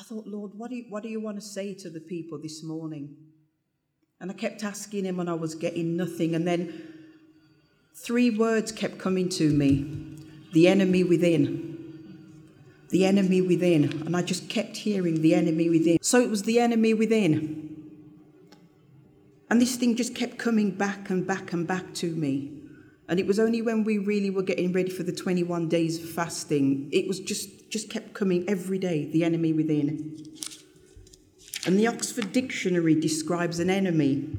I thought, Lord, what do, you, what do you want to say to the people this morning? And I kept asking him, and I was getting nothing. And then three words kept coming to me the enemy within. The enemy within. And I just kept hearing the enemy within. So it was the enemy within. And this thing just kept coming back and back and back to me. And it was only when we really were getting ready for the 21 days of fasting, it was just, just kept coming every day, the enemy within. And the Oxford Dictionary describes an enemy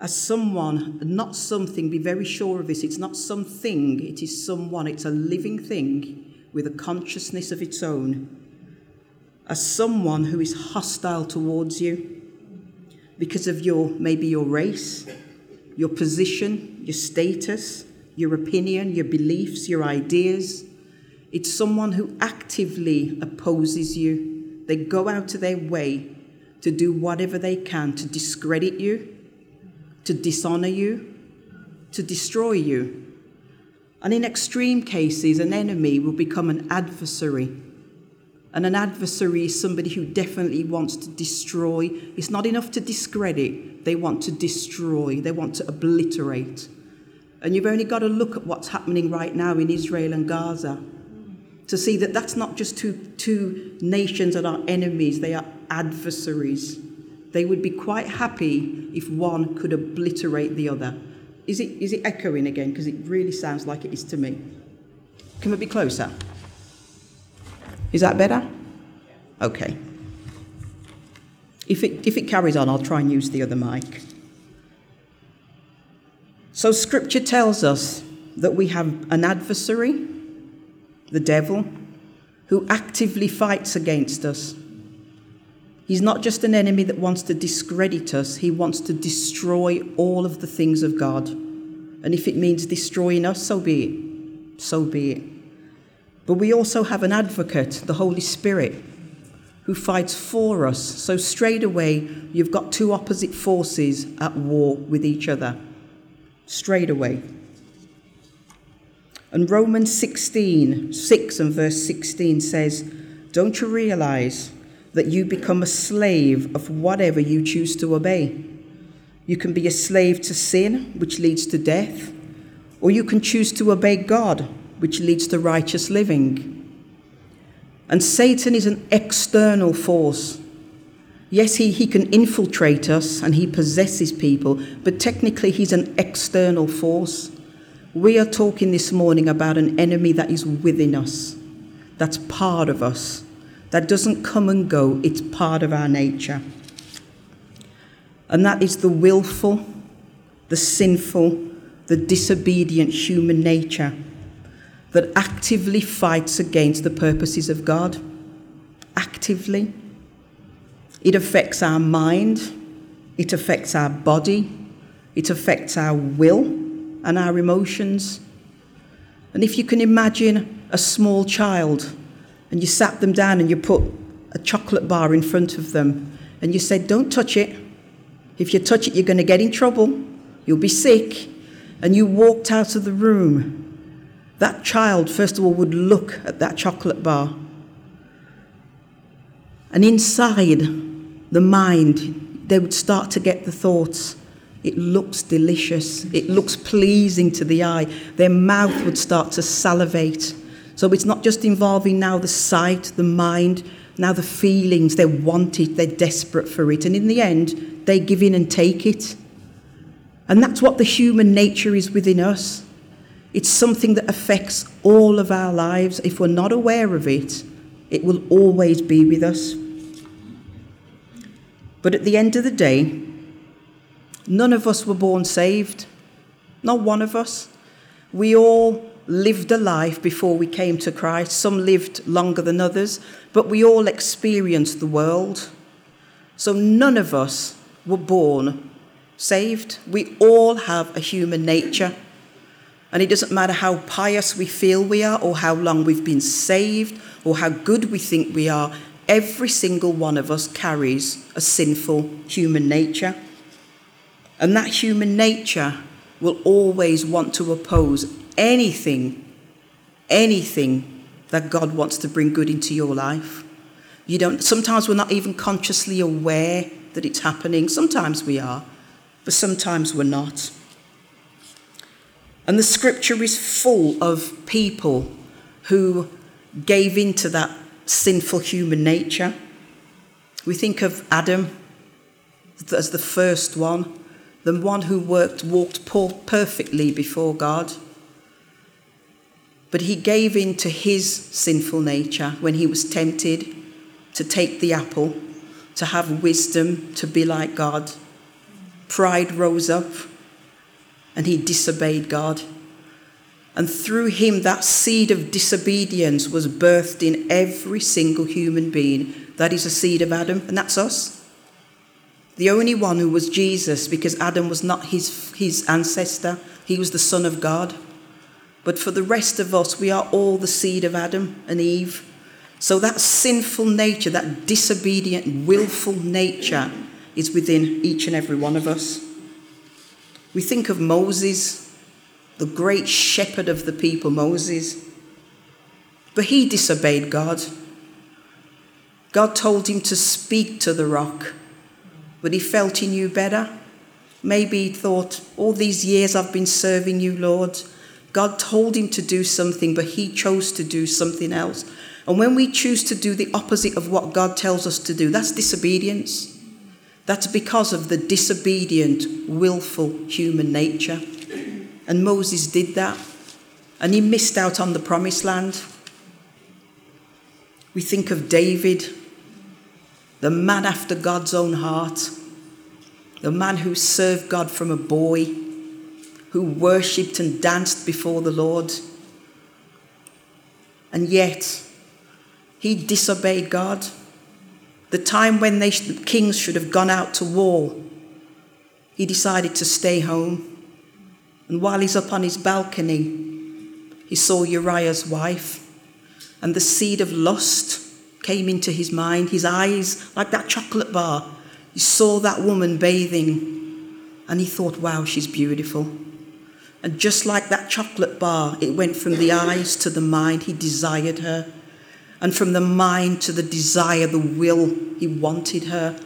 as someone, not something, be very sure of this. It's not something, it is someone. It's a living thing with a consciousness of its own. As someone who is hostile towards you because of your, maybe your race, your position, your status, your opinion, your beliefs, your ideas. It's someone who actively opposes you. They go out of their way to do whatever they can to discredit you, to dishonor you, to destroy you. And in extreme cases, an enemy will become an adversary. And an adversary is somebody who definitely wants to destroy. It's not enough to discredit, they want to destroy, they want to obliterate. And you've only got to look at what's happening right now in Israel and Gaza to see that that's not just two, two nations that are enemies, they are adversaries. They would be quite happy if one could obliterate the other. Is it, is it echoing again? Because it really sounds like it is to me. Can we be closer. Is that better? Okay. If it, if it carries on, I'll try and use the other mic. So, Scripture tells us that we have an adversary, the devil, who actively fights against us. He's not just an enemy that wants to discredit us, he wants to destroy all of the things of God. And if it means destroying us, so be it. So be it. But we also have an advocate, the Holy Spirit, who fights for us. So straight away, you've got two opposite forces at war with each other. Straight away. And Romans 16, 6 and verse 16 says, Don't you realize that you become a slave of whatever you choose to obey? You can be a slave to sin, which leads to death, or you can choose to obey God, which leads to righteous living. And Satan is an external force. Yes, he, he can infiltrate us and he possesses people, but technically he's an external force. We are talking this morning about an enemy that is within us, that's part of us, that doesn't come and go, it's part of our nature. And that is the willful, the sinful, the disobedient human nature that actively fights against the purposes of God. Actively. It affects our mind, it affects our body, it affects our will and our emotions. And if you can imagine a small child and you sat them down and you put a chocolate bar in front of them and you said, Don't touch it. If you touch it, you're going to get in trouble. You'll be sick. And you walked out of the room that child, first of all, would look at that chocolate bar. And inside the mind, they would start to get the thoughts. It looks delicious. It looks pleasing to the eye. Their mouth would start to salivate. So it's not just involving now the sight, the mind, now the feelings. They want it, they're desperate for it. And in the end, they give in and take it. And that's what the human nature is within us. It's something that affects all of our lives. If we're not aware of it, it will always be with us. But at the end of the day, none of us were born saved. Not one of us. We all lived a life before we came to Christ. Some lived longer than others, but we all experienced the world. So none of us were born saved. We all have a human nature. And it doesn't matter how pious we feel we are, or how long we've been saved, or how good we think we are, every single one of us carries a sinful human nature. And that human nature will always want to oppose anything, anything that God wants to bring good into your life. You don't, sometimes we're not even consciously aware that it's happening. Sometimes we are, but sometimes we're not. And the scripture is full of people who gave into that sinful human nature. We think of Adam as the first one, the one who worked, walked perfectly before God. But he gave in to his sinful nature when he was tempted to take the apple, to have wisdom, to be like God. Pride rose up and he disobeyed God. And through him, that seed of disobedience was birthed in every single human being. That is a seed of Adam, and that's us. The only one who was Jesus, because Adam was not his, his ancestor, he was the Son of God. But for the rest of us, we are all the seed of Adam and Eve. So that sinful nature, that disobedient, willful nature, is within each and every one of us. We think of Moses, the great shepherd of the people, Moses. But he disobeyed God. God told him to speak to the rock, but he felt he knew better. Maybe he thought, All these years I've been serving you, Lord. God told him to do something, but he chose to do something else. And when we choose to do the opposite of what God tells us to do, that's disobedience. That's because of the disobedient, willful human nature. And Moses did that. And he missed out on the promised land. We think of David, the man after God's own heart, the man who served God from a boy, who worshipped and danced before the Lord. And yet, he disobeyed God. The time when they, the kings should have gone out to war, he decided to stay home. And while he's up on his balcony, he saw Uriah's wife, and the seed of lust came into his mind. His eyes, like that chocolate bar, he saw that woman bathing, and he thought, wow, she's beautiful. And just like that chocolate bar, it went from the eyes to the mind. He desired her and from the mind to the desire, the will, he wanted her.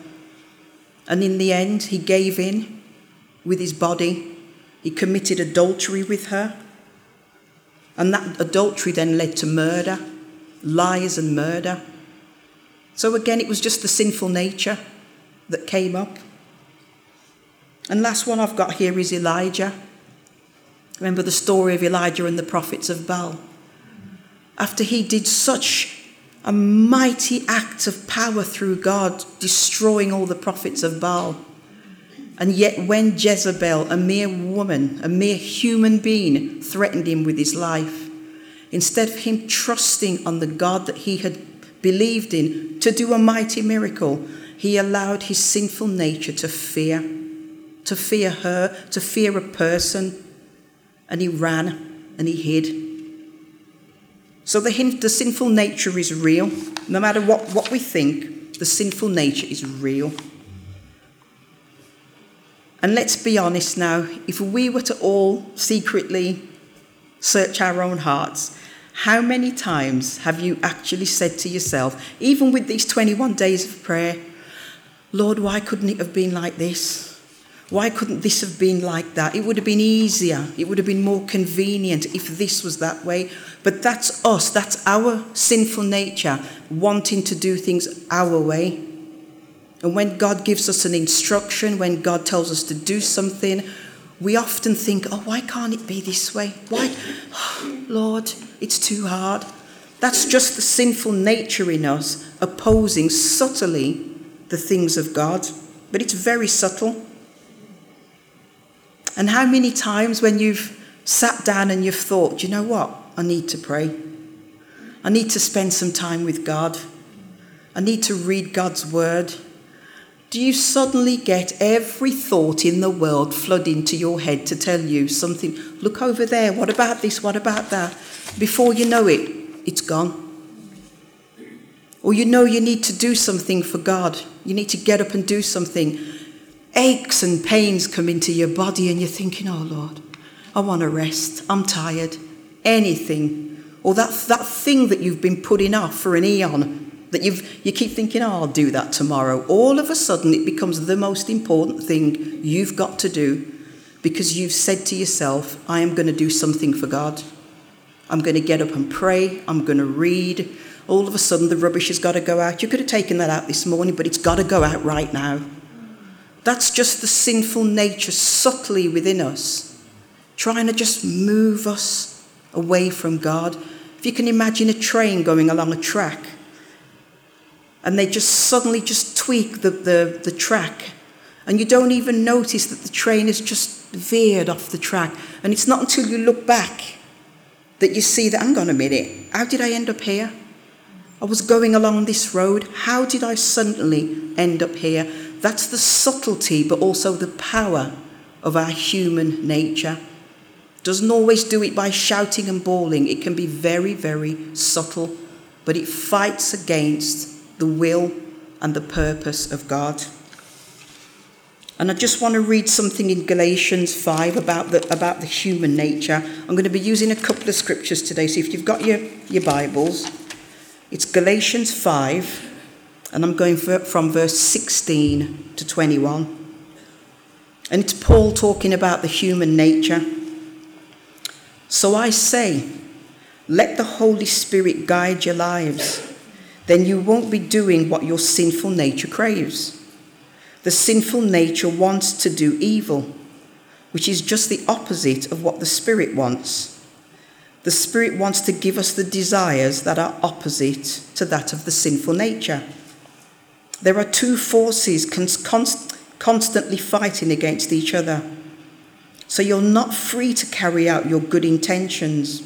And in the end, he gave in with his body. He committed adultery with her. And that adultery then led to murder, lies and murder. So again, it was just the sinful nature that came up. And last one I've got here is Elijah. Remember the story of Elijah and the prophets of Baal? After he did such a mighty act of power through God, destroying all the prophets of Baal. And yet, when Jezebel, a mere woman, a mere human being, threatened him with his life, instead of him trusting on the God that he had believed in to do a mighty miracle, he allowed his sinful nature to fear, to fear her, to fear a person, and he ran and he hid. So the, the sinful nature is real. No matter what, what we think, the sinful nature is real. And let's be honest now, if we were to all secretly search our own hearts, how many times have you actually said to yourself, even with these 21 days of prayer, Lord, why couldn't it have been like this? Why couldn't this have been like that? It would have been easier. It would have been more convenient if this was that way. But that's us, that's our sinful nature wanting to do things our way. And when God gives us an instruction, when God tells us to do something, we often think, oh, why can't it be this way? Why? Oh, Lord, it's too hard. That's just the sinful nature in us opposing subtly the things of God. But it's very subtle. And how many times when you've sat down and you've thought, you know what? I need to pray. I need to spend some time with God. I need to read God's word. Do you suddenly get every thought in the world flood into your head to tell you something? Look over there. What about this? What about that? Before you know it, it's gone. Or you know you need to do something for God. You need to get up and do something. Aches and pains come into your body, and you're thinking, oh Lord, I want to rest. I'm tired anything, or that, that thing that you've been putting off for an eon that you've, you keep thinking, oh, I'll do that tomorrow. All of a sudden, it becomes the most important thing you've got to do because you've said to yourself, I am going to do something for God. I'm going to get up and pray. I'm going to read. All of a sudden, the rubbish has got to go out. You could have taken that out this morning, but it's got to go out right now. That's just the sinful nature subtly within us, trying to just move us away from God. If you can imagine a train going along a track and they just suddenly just tweak the, the, the track and you don't even notice that the train has just veered off the track. And it's not until you look back that you see that, hang on a minute, how did I end up here? I was going along this road. How did I suddenly end up here? That's the subtlety, but also the power of our human nature. Doesn't always do it by shouting and bawling. It can be very, very subtle, but it fights against the will and the purpose of God. And I just want to read something in Galatians 5 about the, about the human nature. I'm going to be using a couple of scriptures today. So if you've got your, your Bibles, it's Galatians 5, and I'm going from verse 16 to 21. And it's Paul talking about the human nature. So I say, let the Holy Spirit guide your lives then you won't be doing what your sinful nature craves. The sinful nature wants to do evil, which is just the opposite of what the Spirit wants. The Spirit wants to give us the desires that are opposite to that of the sinful nature. There are two forces const- constantly fighting against each other. So you're not free to carry out your good intentions.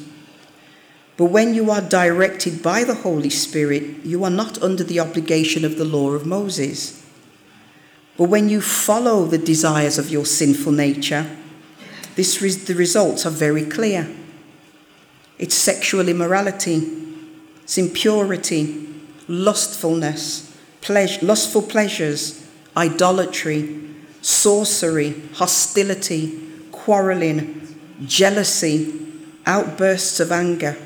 But when you are directed by the Holy Spirit, you are not under the obligation of the law of Moses. But when you follow the desires of your sinful nature, this the results are very clear. It's sexual immorality, it's impurity, lustfulness, pleasure, lustful pleasures, idolatry, sorcery, hostility, quarreling, jealousy, outbursts of anger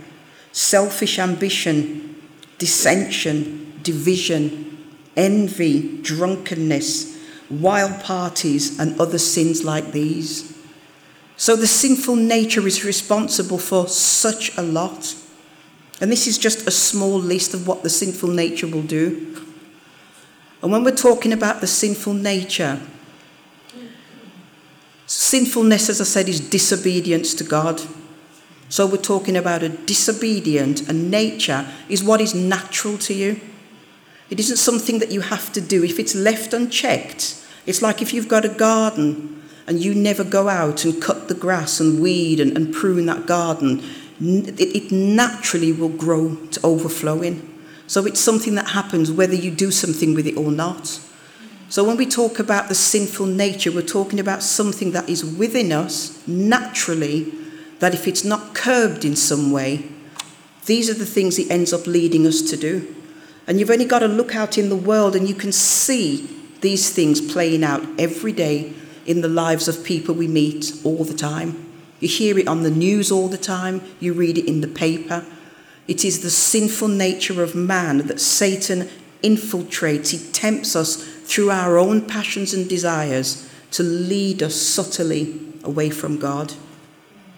selfish ambition, dissension, division, envy, drunkenness, wild parties, and other sins like these. So the sinful nature is responsible for such a lot. And this is just a small list of what the sinful nature will do. And when we're talking about the sinful nature, sinfulness, as I said, is disobedience to God. So we're talking about a disobedient, and nature is what is natural to you. It isn't something that you have to do. If it's left unchecked, it's like if you've got a garden and you never go out and cut the grass and weed and, and prune that garden, it, it naturally will grow to overflowing. So it's something that happens whether you do something with it or not. So when we talk about the sinful nature, we're talking about something that is within us naturally that if it's not curbed in some way, these are the things it ends up leading us to do. And you've only got to look out in the world and you can see these things playing out every day in the lives of people we meet all the time. You hear it on the news all the time, you read it in the paper. It is the sinful nature of man that Satan infiltrates, he tempts us through our own passions and desires to lead us subtly away from God.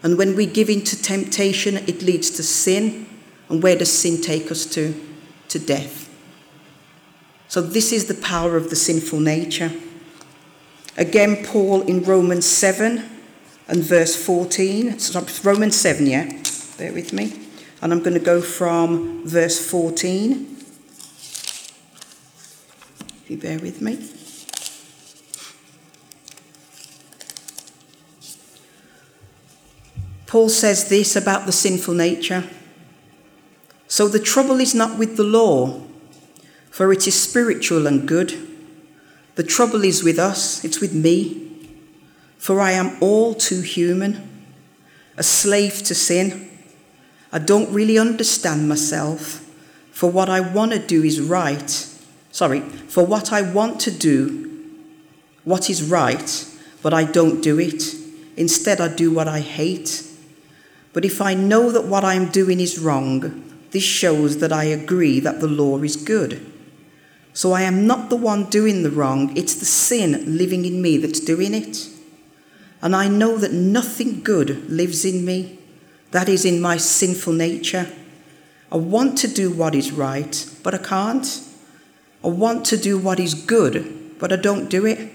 And when we give in to temptation, it leads to sin. And where does sin take us to? To death. So, this is the power of the sinful nature. Again, Paul in Romans 7 and verse 14. Romans 7, yeah? Bear with me. And I'm going to go from verse 14. If you bear with me. Paul says this about the sinful nature. So the trouble is not with the law, for it is spiritual and good. The trouble is with us, it's with me, for I am all too human, a slave to sin. I don't really understand myself, for what I want to do is right. Sorry, for what I want to do, what is right, but I don't do it. Instead, I do what I hate. But if I know that what I am doing is wrong, this shows that I agree that the law is good. So I am not the one doing the wrong, it's the sin living in me that's doing it. And I know that nothing good lives in me, that is, in my sinful nature. I want to do what is right, but I can't. I want to do what is good, but I don't do it.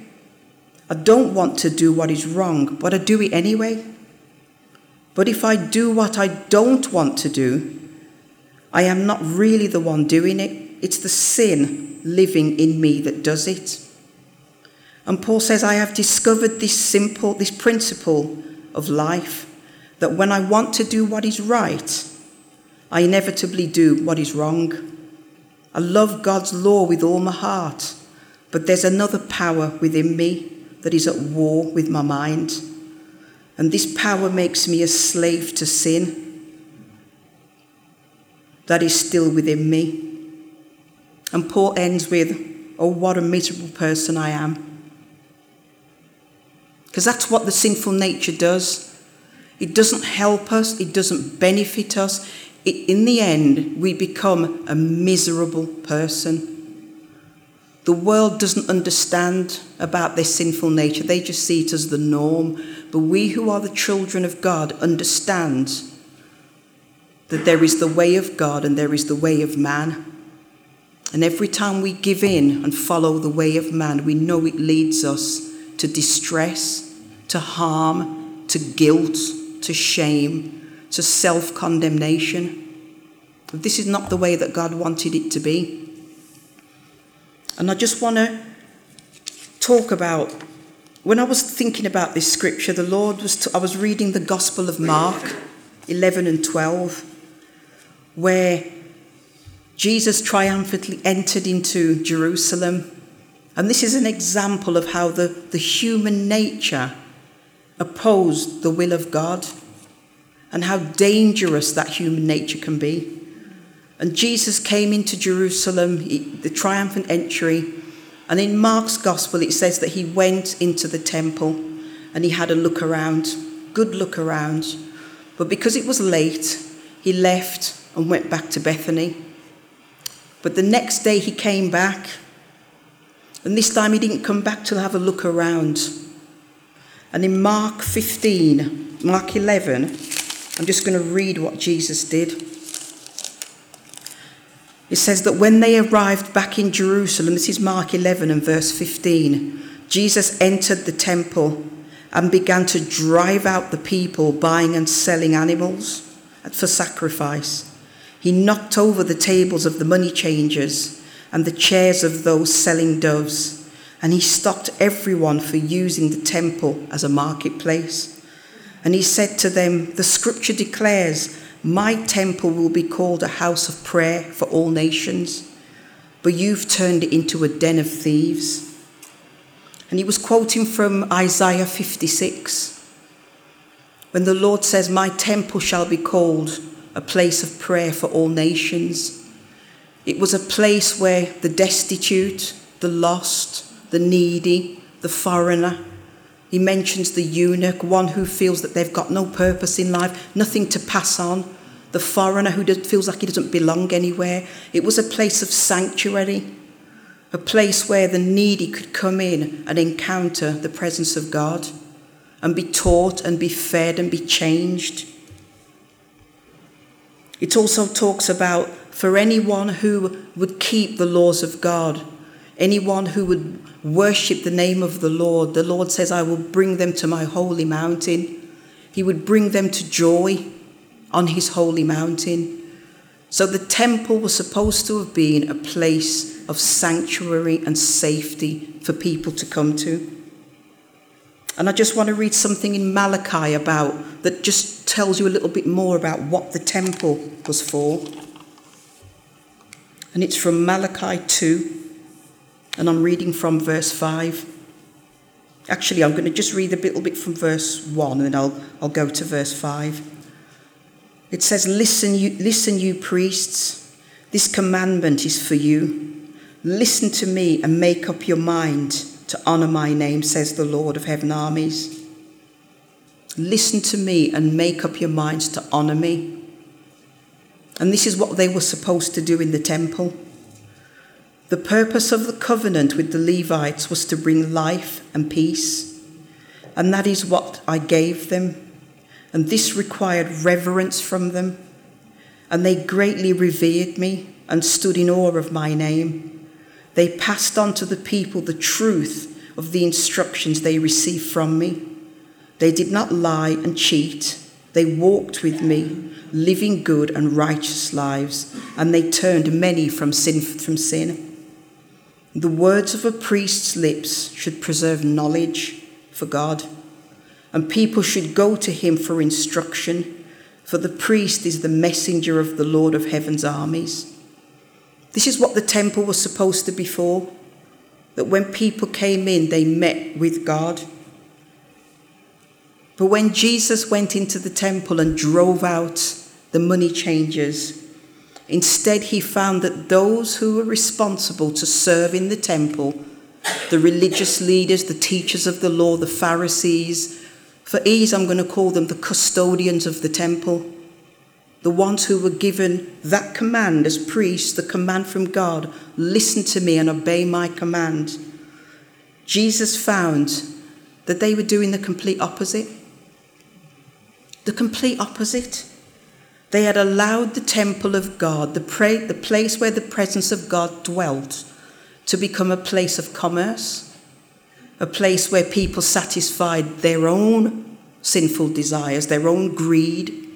I don't want to do what is wrong, but I do it anyway. But if I do what I don't want to do, I am not really the one doing it. It's the sin living in me that does it. And Paul says, I have discovered this simple, this principle of life that when I want to do what is right, I inevitably do what is wrong. I love God's law with all my heart, but there's another power within me that is at war with my mind. And this power makes me a slave to sin that is still within me. And Paul ends with, Oh, what a miserable person I am. Because that's what the sinful nature does. It doesn't help us, it doesn't benefit us. It, in the end, we become a miserable person. The world doesn't understand about this sinful nature, they just see it as the norm. But we who are the children of God understand that there is the way of God and there is the way of man. And every time we give in and follow the way of man, we know it leads us to distress, to harm, to guilt, to shame, to self condemnation. This is not the way that God wanted it to be. And I just want to talk about when I was thinking about this scripture, the Lord was, t- I was reading the Gospel of Mark 11 and 12, where Jesus triumphantly entered into Jerusalem. And this is an example of how the, the human nature opposed the will of God and how dangerous that human nature can be. And Jesus came into Jerusalem, the triumphant entry. And in Mark's gospel, it says that he went into the temple and he had a look around, good look around. But because it was late, he left and went back to Bethany. But the next day he came back, and this time he didn't come back to have a look around. And in Mark 15, Mark 11, I'm just going to read what Jesus did. It says that when they arrived back in Jerusalem, this is Mark 11 and verse 15, Jesus entered the temple and began to drive out the people buying and selling animals for sacrifice. He knocked over the tables of the money changers and the chairs of those selling doves, and he stopped everyone for using the temple as a marketplace. And he said to them, The scripture declares, My temple will be called a house of prayer for all nations, but you've turned it into a den of thieves. And he was quoting from Isaiah 56 when the Lord says, My temple shall be called a place of prayer for all nations. It was a place where the destitute, the lost, the needy, the foreigner, he mentions the eunuch, one who feels that they've got no purpose in life, nothing to pass on, the foreigner who feels like he doesn't belong anywhere. It was a place of sanctuary, a place where the needy could come in and encounter the presence of God and be taught and be fed and be changed. It also talks about for anyone who would keep the laws of God, anyone who would worship the name of the Lord, the Lord says, I will bring them to my holy mountain. He would bring them to joy on his holy mountain. So the temple was supposed to have been a place of sanctuary and safety for people to come to. And I just want to read something in Malachi about that just tells you a little bit more about what the temple was for. And it's from Malachi 2, and I'm reading from verse 5. Actually, I'm going to just read a little bit from verse 1, and then I'll, I'll go to verse 5. It says, Listen, you, listen, you priests, this commandment is for you. Listen to me and make up your mind to honour my name, says the Lord of heaven armies. Listen to me and make up your minds to honour me. And this is what they were supposed to do in the temple. The purpose of the covenant with the Levites was to bring life and peace. And that is what I gave them. And this required reverence from them. And they greatly revered me and stood in awe of my name. They passed on to the people the truth of the instructions they received from me. They did not lie and cheat. They walked with me, living good and righteous lives, and they turned many from sin. From sin. The words of a priest's lips should preserve knowledge for God, and people should go to him for instruction, for the priest is the messenger of the Lord of heaven's armies. This is what the temple was supposed to be for that when people came in, they met with God. But when Jesus went into the temple and drove out the money changers, instead he found that those who were responsible to serve in the temple, the religious leaders, the teachers of the law, the Pharisees, for ease, I'm going to call them the custodians of the temple the ones who were given that command as priests, the command from God listen to me and obey my command. Jesus found that they were doing the complete opposite. The complete opposite. They had allowed the temple of God, the, pra- the place where the presence of God dwelt, to become a place of commerce, a place where people satisfied their own sinful desires, their own greed,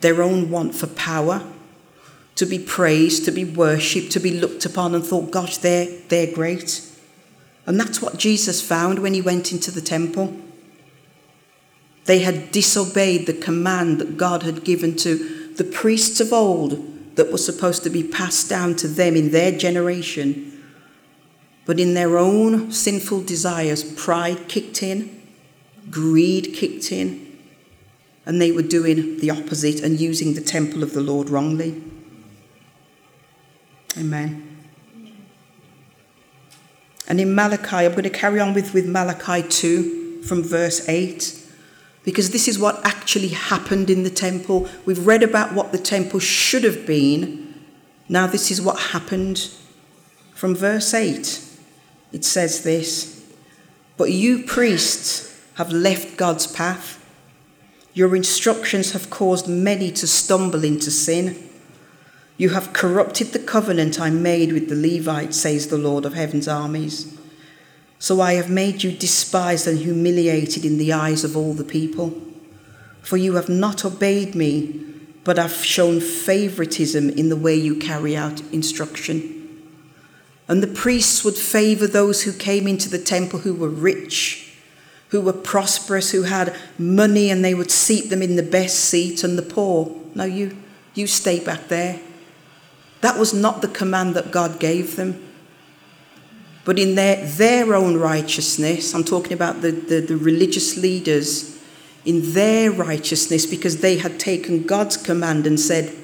their own want for power, to be praised, to be worshipped, to be looked upon and thought, gosh, they're, they're great. And that's what Jesus found when he went into the temple. They had disobeyed the command that God had given to the priests of old that were supposed to be passed down to them in their generation. But in their own sinful desires, pride kicked in, greed kicked in, and they were doing the opposite and using the temple of the Lord wrongly. Amen. And in Malachi, I'm going to carry on with, with Malachi 2 from verse 8, because this is what actually happened in the temple. We've read about what the temple should have been. Now, this is what happened. From verse 8, it says this But you priests have left God's path your instructions have caused many to stumble into sin. You have corrupted the covenant I made with the Levites, says the Lord of heaven's armies. So I have made you despised and humiliated in the eyes of all the people. For you have not obeyed me, but have shown favoritism in the way you carry out instruction. And the priests would favor those who came into the temple who were rich who were prosperous, who had money, and they would seat them in the best seat, and the poor, no, you, you stay back there. That was not the command that God gave them. But in their, their own righteousness, I'm talking about the, the, the religious leaders, in their righteousness, because they had taken God's command and said,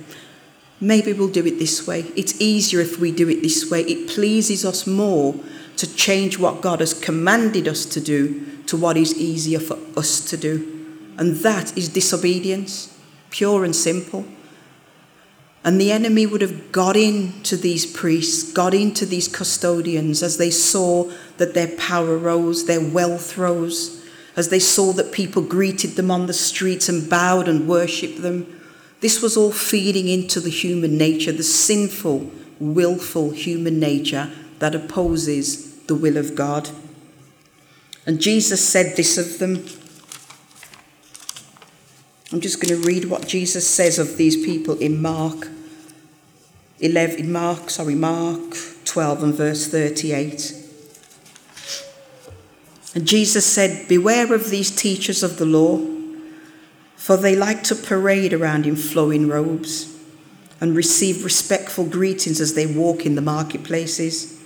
maybe we'll do it this way. It's easier if we do it this way. It pleases us more to change what God has commanded us to do to what is easier for us to do. And that is disobedience, pure and simple. And the enemy would have got into these priests, got into these custodians as they saw that their power rose, their wealth rose, as they saw that people greeted them on the streets and bowed and worshipped them. This was all feeding into the human nature, the sinful, willful human nature that opposes the will of God. And Jesus said this of them. I'm just going to read what Jesus says of these people in Mark 11 in Mark, sorry, Mark 12 and verse 38. And Jesus said, Beware of these teachers of the law, for they like to parade around in flowing robes and receive respectful greetings as they walk in the marketplaces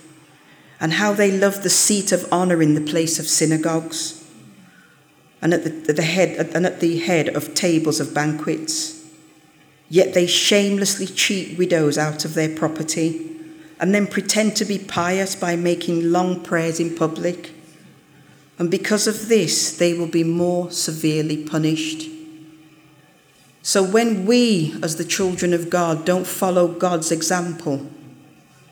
and how they love the seat of honor in the place of synagogues and at the, the head and at the head of tables of banquets. Yet they shamelessly cheat widows out of their property and then pretend to be pious by making long prayers in public. And because of this, they will be more severely punished. So when we, as the children of God, don't follow God's example,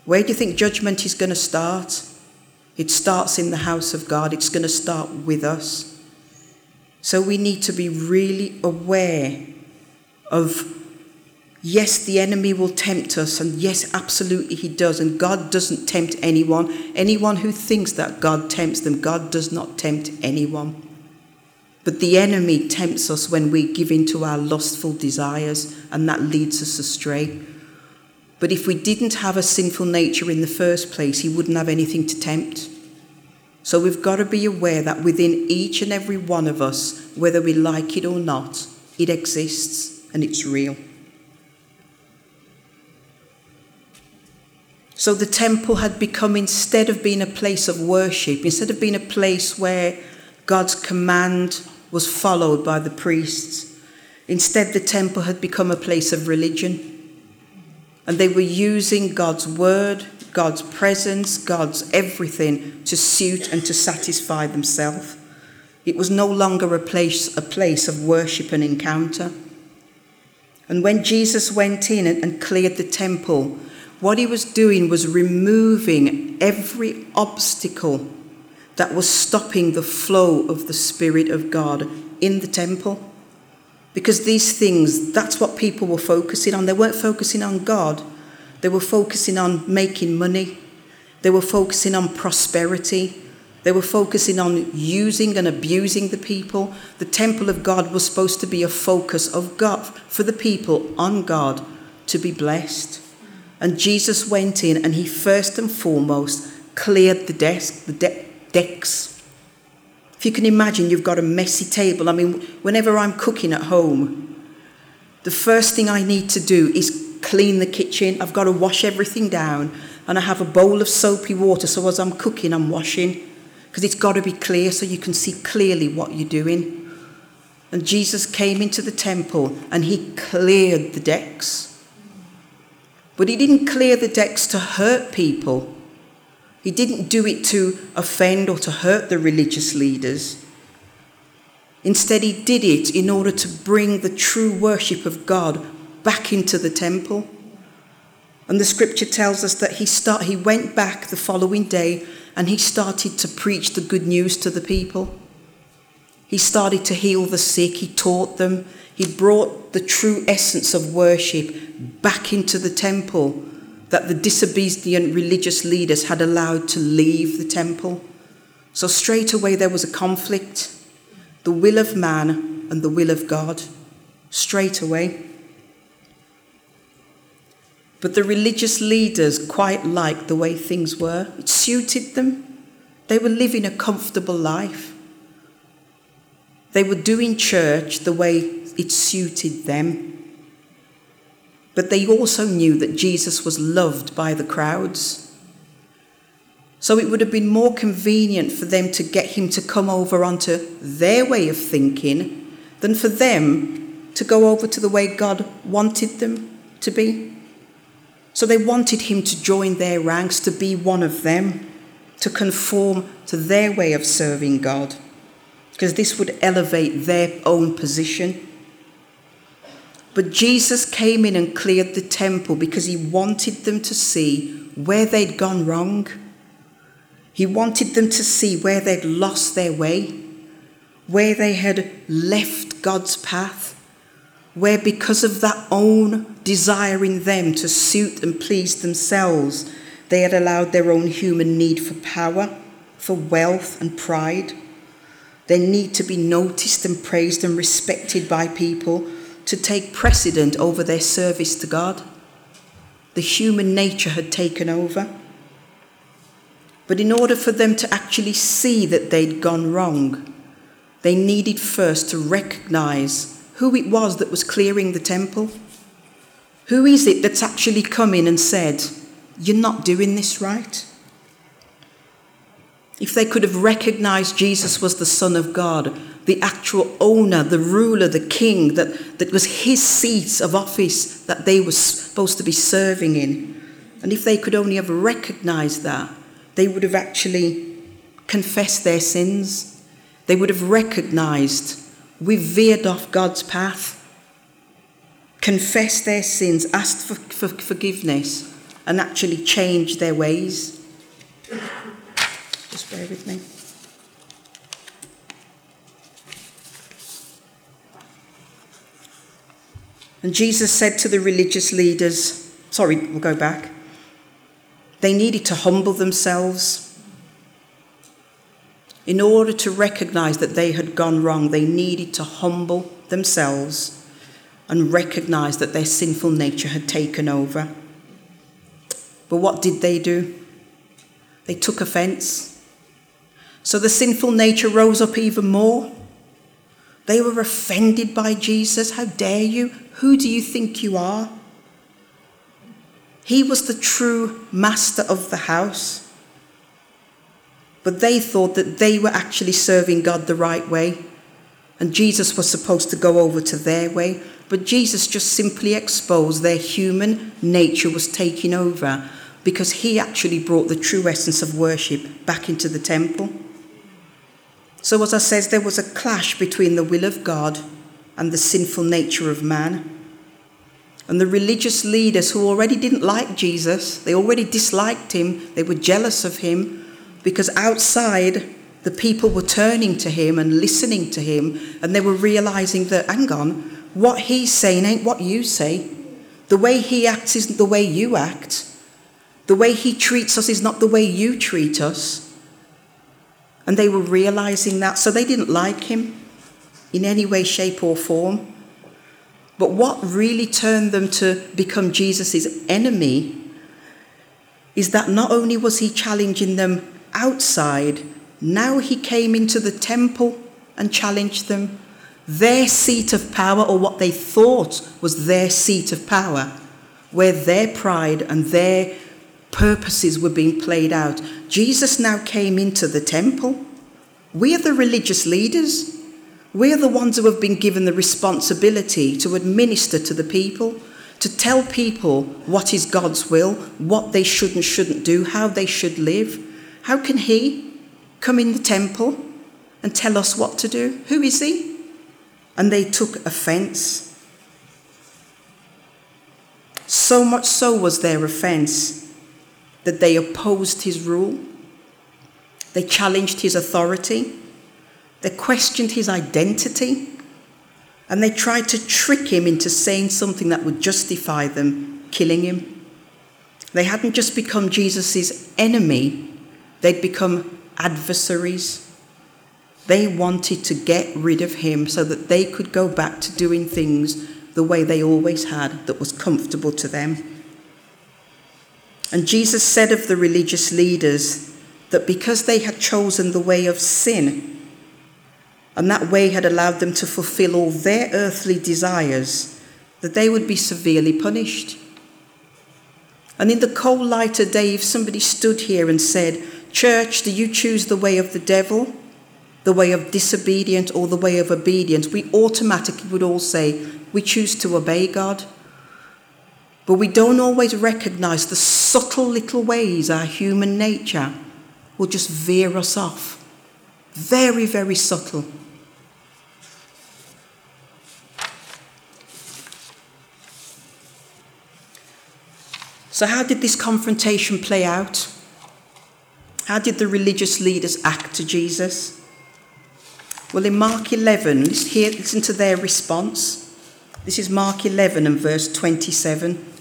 where do you think judgment is going to start? It starts in the house of God, it's going to start with us. So we need to be really aware of yes, the enemy will tempt us, and yes, absolutely he does. And God doesn't tempt anyone. Anyone who thinks that God tempts them, God does not tempt anyone. But the enemy tempts us when we give in to our lustful desires, and that leads us astray. But if we didn't have a sinful nature in the first place, he wouldn't have anything to tempt. So we've got to be aware that within each and every one of us, whether we like it or not, it exists and it's real. So the temple had become, instead of being a place of worship, instead of being a place where God's command was followed by the priests, instead the temple had become a place of religion and they were using God's word, God's presence, God's everything to suit and to satisfy themselves. It was no longer a place, a place of worship and encounter. And when Jesus went in and, cleared the temple, what he was doing was removing every obstacle that was stopping the flow of the Spirit of God in the temple. Because these things, that's what people were focusing on. They weren't focusing on God, they were focusing on making money, they were focusing on prosperity, they were focusing on using and abusing the people. The temple of God was supposed to be a focus of God for the people on God to be blessed. And Jesus went in and he first and foremost cleared the desk, the de- decks if you can imagine, you've got a messy table. I mean, whenever I'm cooking at home, the first thing I need to do is clean the kitchen. I've got to wash everything down, and I have a bowl of soapy water. So as I'm cooking, I'm washing because it's got to be clear so you can see clearly what you're doing. And Jesus came into the temple and he cleared the decks. But he didn't clear the decks to hurt people. He didn't do it to offend or to hurt the religious leaders. Instead, he did it in order to bring the true worship of God back into the temple. And the scripture tells us that he, start, he went back the following day and he started to preach the good news to the people. He started to heal the sick, he taught them, he brought the true essence of worship back into the temple that the disobedient religious leaders had allowed to leave the temple. So straight away there was a conflict the will of man and the will of God. Straight away. But the religious leaders quite liked the way things were. It suited them. They were living a comfortable life. They were doing church the way it suited them. But they also knew that Jesus was loved by the crowds. So it would have been more convenient for them to get him to come over onto their way of thinking than for them to go over to the way God wanted them to be. So they wanted him to join their ranks, to be one of them, to conform to their way of serving God, because this would elevate their own position. But Jesus came in and cleared the temple because he wanted them to see where they'd gone wrong. He wanted them to see where they'd lost their way, where they had left God's path, where because of that own desire in them to suit and please themselves, they had allowed their own human need for power, for wealth and pride, their need to be noticed and praised and respected by people to take precedent over their service to God. The human nature had taken over. But in order for them to actually see that they'd gone wrong, they needed first to recognize who it was that was clearing the temple. Who is it that's actually come in and said, You're not doing this right? If they could have recognized Jesus was the Son of God, the actual owner, the ruler, the king, that, that was his seat of office that they were supposed to be serving in. And if they could only have recognized that, they would have actually confessed their sins. They would have recognized we've veered off God's path. confessed their sins, asked for, for forgiveness, and actually changed their ways. Just bear with me. And Jesus said to the religious leaders, sorry, we'll go back. They needed to humble themselves. In order to recognize that they had gone wrong, they needed to humble themselves and recognize that their sinful nature had taken over. But what did they do? They took offense. So the sinful nature rose up even more. They were offended by Jesus. How dare you? Who do you think you are? He was the true master of the house. But they thought that they were actually serving God the right way, and Jesus was supposed to go over to their way. But Jesus just simply exposed their human nature was taking over because he actually brought the true essence of worship back into the temple. So, as I says, there was a clash between the will of God and the sinful nature of man. And the religious leaders who already didn't like Jesus, they already disliked him, they were jealous of him, because outside the people were turning to him and listening to him, and they were realizing that, hang on, what he's saying ain't what you say. The way he acts isn't the way you act. The way he treats us is not the way you treat us. And they were realizing that, so they didn't like him in any way, shape, or form. But what really turned them to become Jesus' enemy is that not only was he challenging them outside, now he came into the temple and challenged them. Their seat of power, or what they thought was their seat of power, where their pride and their purposes were being played out. Jesus now came into the temple. We are the religious leaders. We are the ones who have been given the responsibility to administer to the people, to tell people what is God's will, what they should and shouldn't do, how they should live. How can He come in the temple and tell us what to do? Who is He? And they took offence. So much so was their offence that they opposed his rule, they challenged his authority, they questioned his identity, and they tried to trick him into saying something that would justify them killing him. They hadn't just become Jesus' enemy, they'd become adversaries. They wanted to get rid of him so that they could go back to doing things the way they always had that was comfortable to them. And Jesus said of the religious leaders that because they had chosen the way of sin, and that way had allowed them to fulfill all their earthly desires, that they would be severely punished. And in the cold light of day, if somebody stood here and said, Church, do you choose the way of the devil, the way of disobedience, or the way of obedience? We automatically would all say, We choose to obey God. But we don't always recognize the subtle little ways our human nature will just veer us off. Very, very subtle. So, how did this confrontation play out? How did the religious leaders act to Jesus? Well, in Mark 11, here, listen to their response. This is Mark 11 and verse 27.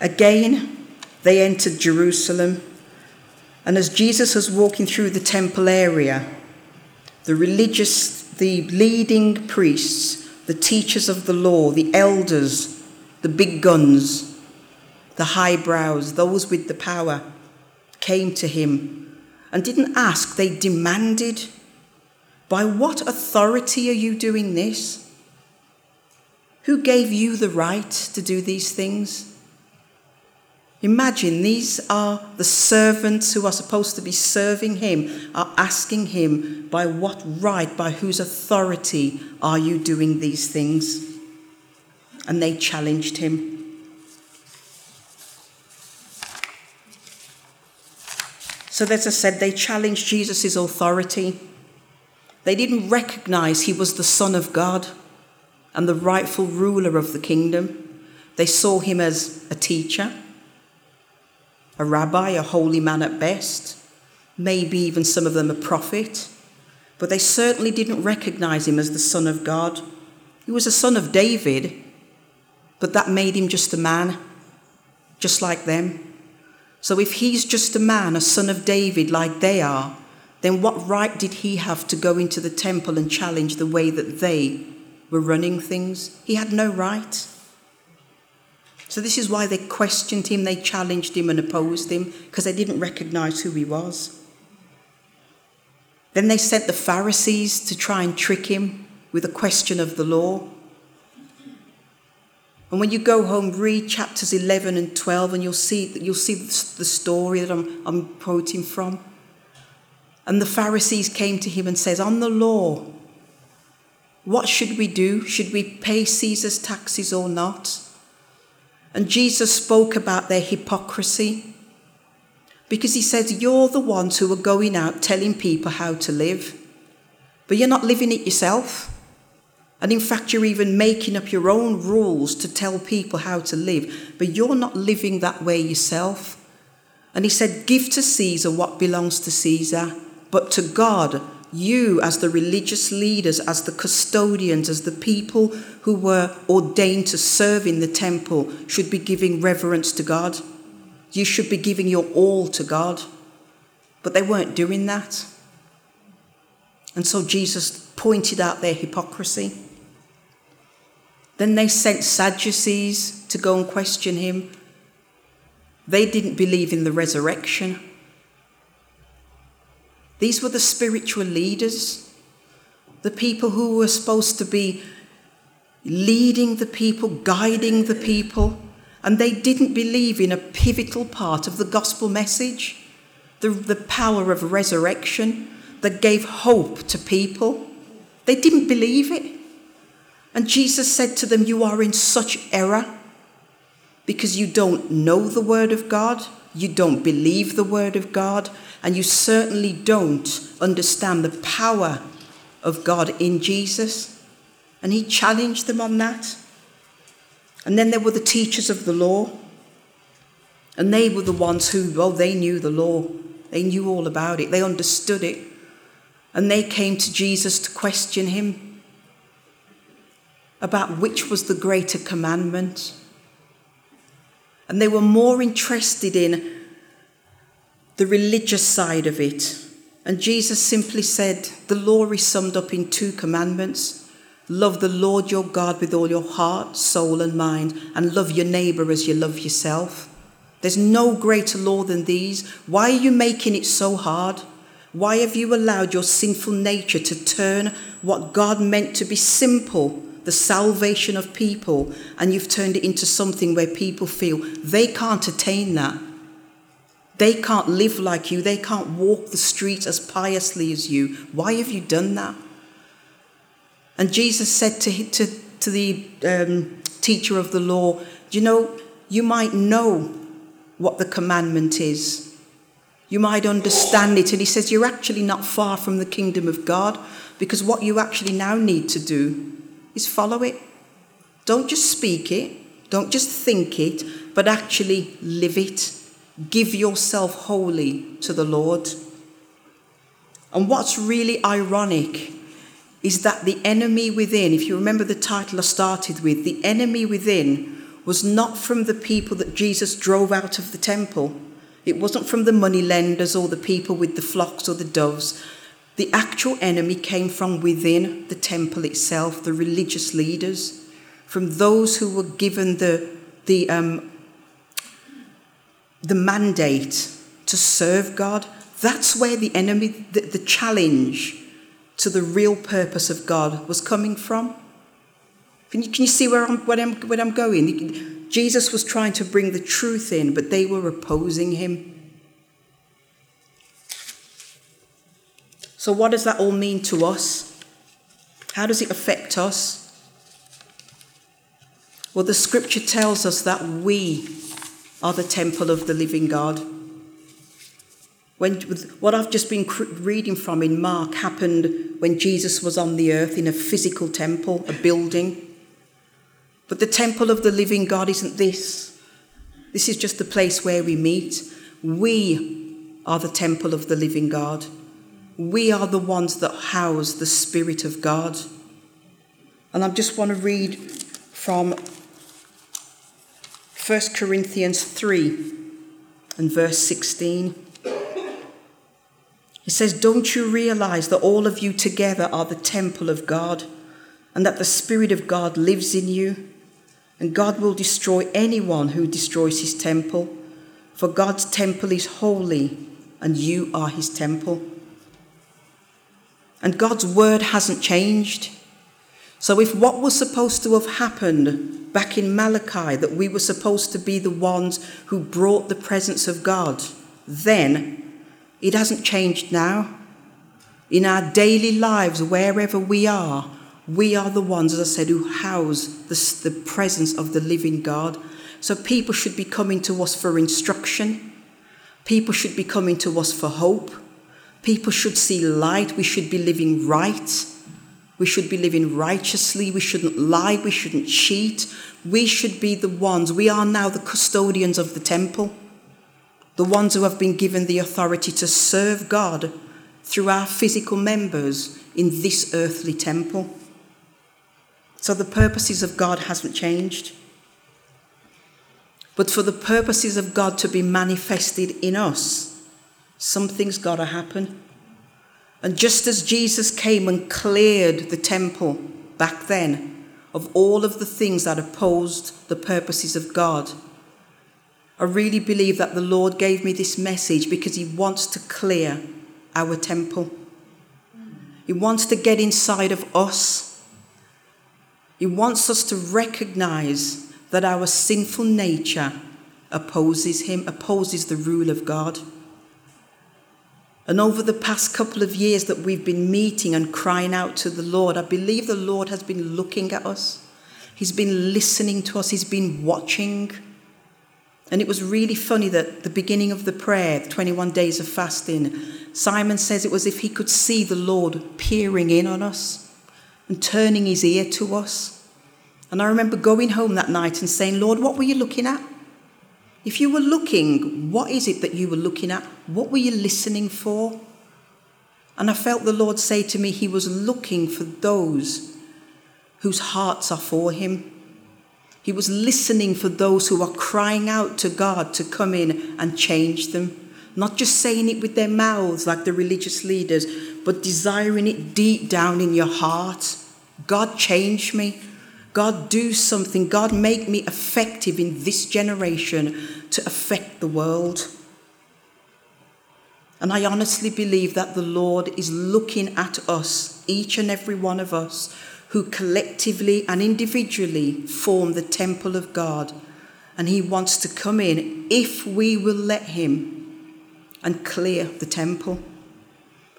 Again, they entered Jerusalem, and as Jesus was walking through the temple area, the religious, the leading priests, the teachers of the law, the elders, the big guns, the highbrows, those with the power, came to him and didn't ask, they demanded, By what authority are you doing this? Who gave you the right to do these things? Imagine these are the servants who are supposed to be serving him, are asking him, by what right, by whose authority are you doing these things? And they challenged him. So, as I said, they challenged Jesus' authority. They didn't recognize he was the Son of God. and the rightful ruler of the kingdom. They saw him as a teacher, a rabbi, a holy man at best, maybe even some of them a prophet, but they certainly didn't recognize him as the Son of God. He was a son of David, but that made him just a man, just like them. So if he's just a man, a son of David, like they are, then what right did he have to go into the temple and challenge the way that they were running things? He had no right. So, this is why they questioned him, they challenged him and opposed him, because they didn't recognize who he was. Then they sent the Pharisees to try and trick him with a question of the law. And when you go home, read chapters 11 and 12, and you'll see, you'll see the story that I'm, I'm quoting from. And the Pharisees came to him and says, On the law, what should we do? Should we pay Caesar's taxes or not? And Jesus spoke about their hypocrisy because he says, You're the ones who are going out telling people how to live, but you're not living it yourself. And in fact, you're even making up your own rules to tell people how to live, but you're not living that way yourself. And he said, Give to Caesar what belongs to Caesar, but to God, you, as the religious leaders, as the custodians, as the people who were ordained to serve in the temple, should be giving reverence to God. You should be giving your all to God. But they weren't doing that. And so Jesus pointed out their hypocrisy. Then they sent Sadducees to go and question him. They didn't believe in the resurrection. These were the spiritual leaders, the people who were supposed to be leading the people, guiding the people, and they didn't believe in a pivotal part of the gospel message the, the power of resurrection that gave hope to people. They didn't believe it. And Jesus said to them, You are in such error because you don't know the Word of God, you don't believe the Word of God, and you certainly don't understand the power of God in Jesus. And he challenged them on that. And then there were the teachers of the law. And they were the ones who, well, they knew the law. They knew all about it. They understood it. And they came to Jesus to question him about which was the greater commandment. And they were more interested in the religious side of it. And Jesus simply said, The law is summed up in two commandments love the Lord your God with all your heart, soul, and mind, and love your neighbor as you love yourself. There's no greater law than these. Why are you making it so hard? Why have you allowed your sinful nature to turn what God meant to be simple the salvation of people, and you've turned it into something where people feel they can't attain that. They can't live like you. They can't walk the streets as piously as you. Why have you done that? And Jesus said to, to, to the um, teacher of the law, you know, you might know what the commandment is. You might understand it. And he says, You're actually not far from the kingdom of God because what you actually now need to do is follow it. Don't just speak it, don't just think it, but actually live it. Give yourself wholly to the Lord. And what's really ironic is that the enemy within, if you remember the title I started with, the enemy within was not from the people that Jesus drove out of the temple. It wasn't from the money lenders or the people with the flocks or the doves. The actual enemy came from within the temple itself, the religious leaders, from those who were given the, the, um, the mandate to serve God. That's where the enemy, the, the challenge to the real purpose of God was coming from. Can you, can you see where I'm, where, I'm, where I'm going? Jesus was trying to bring the truth in, but they were opposing him. So, what does that all mean to us? How does it affect us? Well, the scripture tells us that we are the temple of the living God. When, what I've just been reading from in Mark happened when Jesus was on the earth in a physical temple, a building. But the temple of the living God isn't this. This is just the place where we meet. We are the temple of the living God. We are the ones that house the Spirit of God. And I just want to read from 1 Corinthians 3 and verse 16. It says, Don't you realize that all of you together are the temple of God and that the Spirit of God lives in you? And God will destroy anyone who destroys his temple, for God's temple is holy and you are his temple. And God's word hasn't changed. So, if what was supposed to have happened back in Malachi, that we were supposed to be the ones who brought the presence of God, then it hasn't changed now. In our daily lives, wherever we are, we are the ones, as I said, who house the, the presence of the living God. So people should be coming to us for instruction. People should be coming to us for hope. People should see light. We should be living right. We should be living righteously. We shouldn't lie. We shouldn't cheat. We should be the ones. We are now the custodians of the temple, the ones who have been given the authority to serve God through our physical members in this earthly temple. So the purposes of God hasn't changed. But for the purposes of God to be manifested in us, something's got to happen. And just as Jesus came and cleared the temple back then of all of the things that opposed the purposes of God, I really believe that the Lord gave me this message because He wants to clear our temple. He wants to get inside of us he wants us to recognize that our sinful nature opposes Him, opposes the rule of God. And over the past couple of years that we've been meeting and crying out to the Lord, I believe the Lord has been looking at us. He's been listening to us. He's been watching. And it was really funny that the beginning of the prayer, the 21 days of fasting, Simon says it was if he could see the Lord peering in on us and turning his ear to us. And I remember going home that night and saying, Lord, what were you looking at? If you were looking, what is it that you were looking at? What were you listening for? And I felt the Lord say to me, He was looking for those whose hearts are for Him. He was listening for those who are crying out to God to come in and change them. Not just saying it with their mouths like the religious leaders, but desiring it deep down in your heart. God, change me. God, do something. God, make me effective in this generation to affect the world. And I honestly believe that the Lord is looking at us, each and every one of us, who collectively and individually form the temple of God. And He wants to come in if we will let Him and clear the temple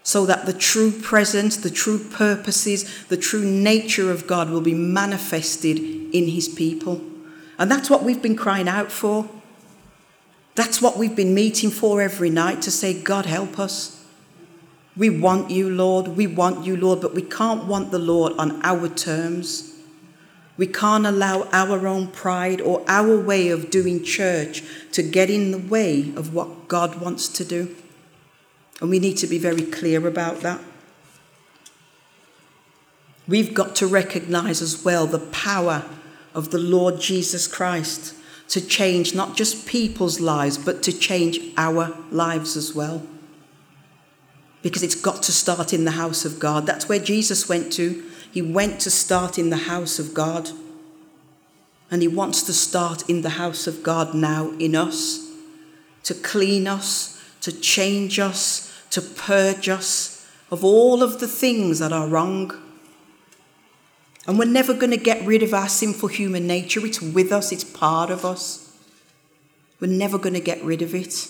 so that the true presence, the true purposes, the true nature of God will be manifested in his people. And that's what we've been crying out for. That's what we've been meeting for every night to say, God, help us. We want you, Lord. We want you, Lord, but we can't want the Lord on our terms. We can't allow our own pride or our way of doing church to get in the way of what God wants to do. And we need to be very clear about that. We've got to recognize as well the power of the Lord Jesus Christ to change not just people's lives, but to change our lives as well. Because it's got to start in the house of God. That's where Jesus went to. He went to start in the house of God. And He wants to start in the house of God now in us to clean us, to change us, to purge us of all of the things that are wrong. And we're never going to get rid of our sinful human nature. It's with us, it's part of us. We're never going to get rid of it.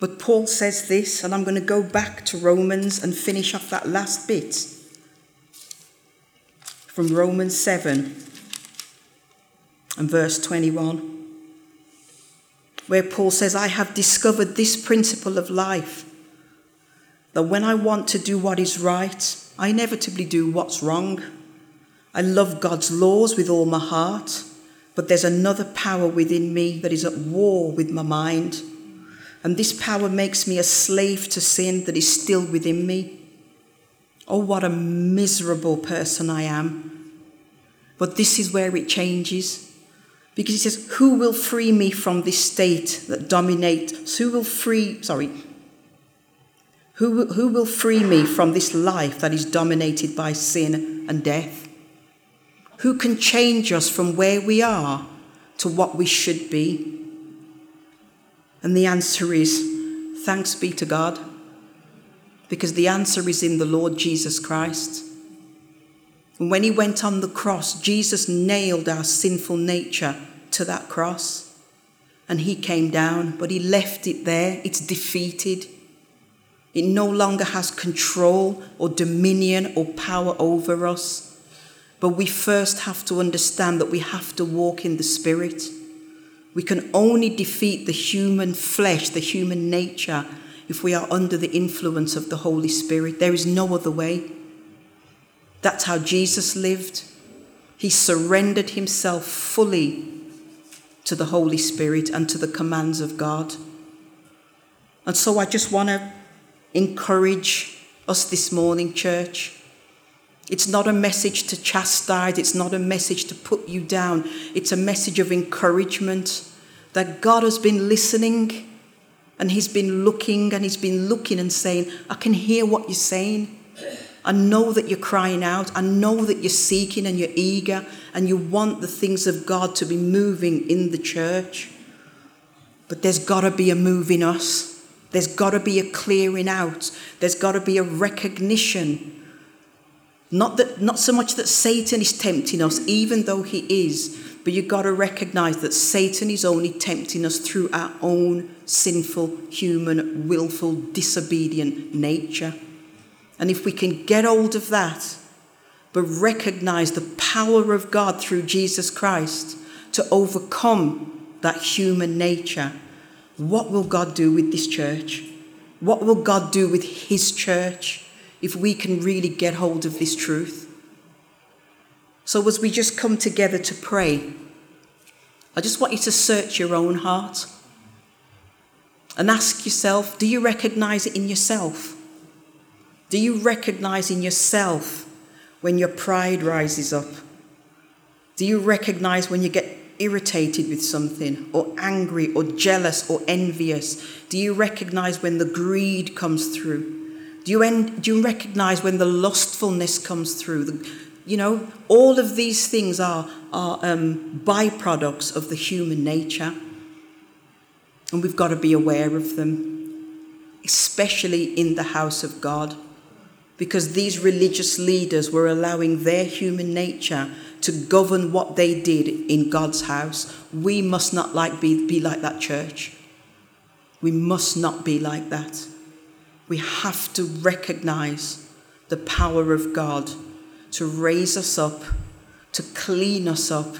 But Paul says this, and I'm going to go back to Romans and finish off that last bit from Romans 7 and verse 21, where Paul says, I have discovered this principle of life that when I want to do what is right, I inevitably do what's wrong. I love God's laws with all my heart, but there's another power within me that is at war with my mind. And this power makes me a slave to sin that is still within me. Oh, what a miserable person I am. But this is where it changes. Because he says, Who will free me from this state that dominates? Who will free, sorry, who, who will free me from this life that is dominated by sin and death? Who can change us from where we are to what we should be? And the answer is thanks be to God, because the answer is in the Lord Jesus Christ. And when he went on the cross, Jesus nailed our sinful nature to that cross. And he came down, but he left it there. It's defeated. It no longer has control or dominion or power over us. But we first have to understand that we have to walk in the Spirit. We can only defeat the human flesh, the human nature, if we are under the influence of the Holy Spirit. There is no other way. That's how Jesus lived. He surrendered himself fully to the Holy Spirit and to the commands of God. And so I just want to encourage us this morning, church. It's not a message to chastise, it's not a message to put you down. It's a message of encouragement that God has been listening and He's been looking and He's been looking and saying, I can hear what you're saying. I know that you're crying out. I know that you're seeking and you're eager and you want the things of God to be moving in the church. But there's got to be a move in us. There's got to be a clearing out. There's got to be a recognition. Not, that, not so much that Satan is tempting us, even though he is, but you've got to recognize that Satan is only tempting us through our own sinful, human, willful, disobedient nature. And if we can get hold of that, but recognize the power of God through Jesus Christ to overcome that human nature, what will God do with this church? What will God do with His church if we can really get hold of this truth? So, as we just come together to pray, I just want you to search your own heart and ask yourself do you recognize it in yourself? Do you recognize in yourself when your pride rises up? Do you recognize when you get irritated with something, or angry, or jealous, or envious? Do you recognize when the greed comes through? Do you, en- do you recognize when the lustfulness comes through? The, you know, all of these things are, are um, byproducts of the human nature. And we've got to be aware of them, especially in the house of God because these religious leaders were allowing their human nature to govern what they did in God's house. We must not like be, be like that church. We must not be like that. We have to recognize the power of God to raise us up, to clean us up,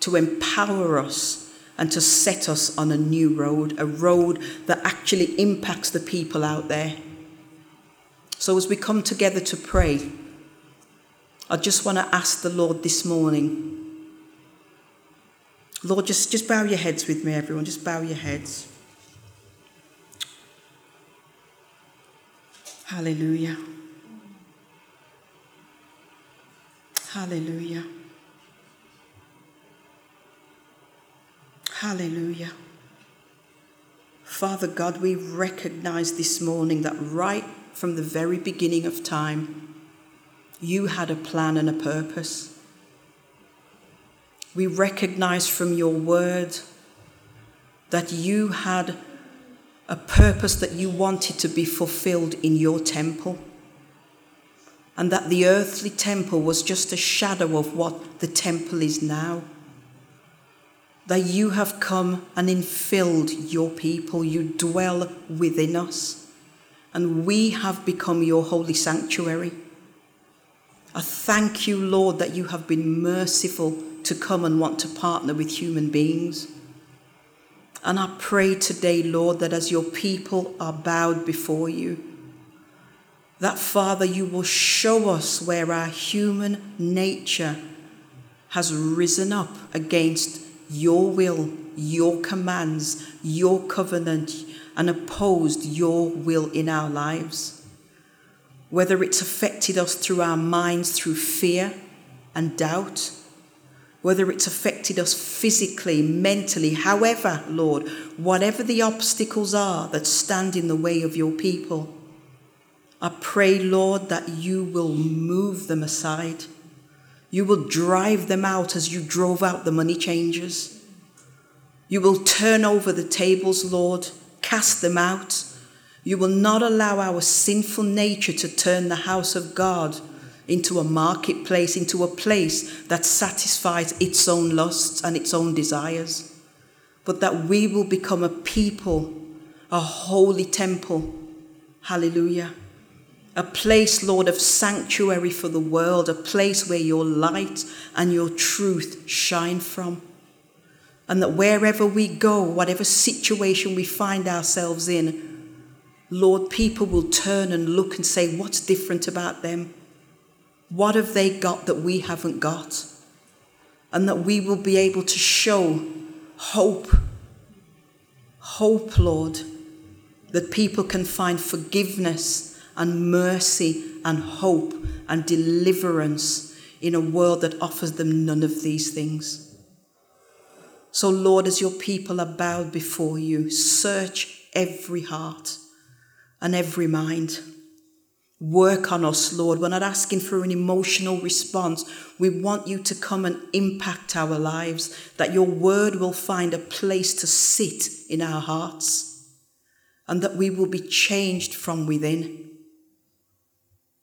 to empower us, and to set us on a new road, a road that actually impacts the people out there. So, as we come together to pray, I just want to ask the Lord this morning. Lord, just, just bow your heads with me, everyone. Just bow your heads. Hallelujah. Hallelujah. Hallelujah. Father God, we recognize this morning that right from the very beginning of time, you had a plan and a purpose. We recognize from your word that you had a purpose that you wanted to be fulfilled in your temple, and that the earthly temple was just a shadow of what the temple is now. That you have come and infilled your people, you dwell within us and we have become your holy sanctuary. I thank you, Lord, that you have been merciful to come and want to partner with human beings. And I pray today, Lord, that as your people are bowed before you, that Father, you will show us where our human nature has risen up against your will, your commands, your covenant, and opposed your will in our lives. Whether it's affected us through our minds, through fear and doubt, whether it's affected us physically, mentally, however, Lord, whatever the obstacles are that stand in the way of your people, I pray, Lord, that you will move them aside. You will drive them out as you drove out the money changers. You will turn over the tables, Lord, cast them out. You will not allow our sinful nature to turn the house of God into a marketplace, into a place that satisfies its own lusts and its own desires, but that we will become a people, a holy temple. Hallelujah. A place, Lord, of sanctuary for the world, a place where your light and your truth shine from. And that wherever we go, whatever situation we find ourselves in, Lord, people will turn and look and say, What's different about them? What have they got that we haven't got? And that we will be able to show hope. Hope, Lord, that people can find forgiveness and mercy and hope and deliverance in a world that offers them none of these things. So, Lord, as your people are bowed before you, search every heart and every mind. Work on us, Lord. We're not asking for an emotional response. We want you to come and impact our lives, that your word will find a place to sit in our hearts, and that we will be changed from within.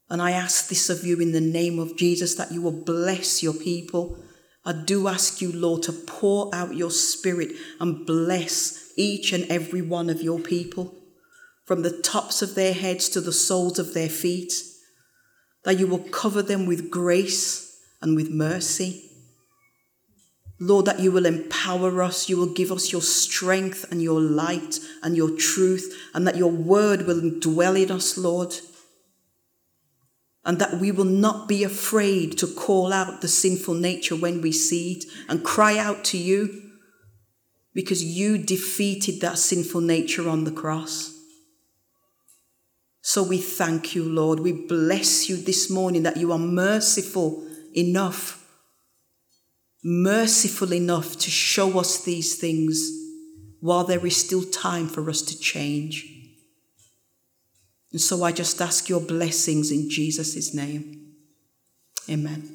And I ask this of you in the name of Jesus that you will bless your people. I do ask you, Lord, to pour out your spirit and bless each and every one of your people from the tops of their heads to the soles of their feet, that you will cover them with grace and with mercy. Lord, that you will empower us, you will give us your strength and your light and your truth, and that your word will dwell in us, Lord. And that we will not be afraid to call out the sinful nature when we see it and cry out to you because you defeated that sinful nature on the cross. So we thank you, Lord. We bless you this morning that you are merciful enough, merciful enough to show us these things while there is still time for us to change. And so I just ask your blessings in Jesus' name. Amen.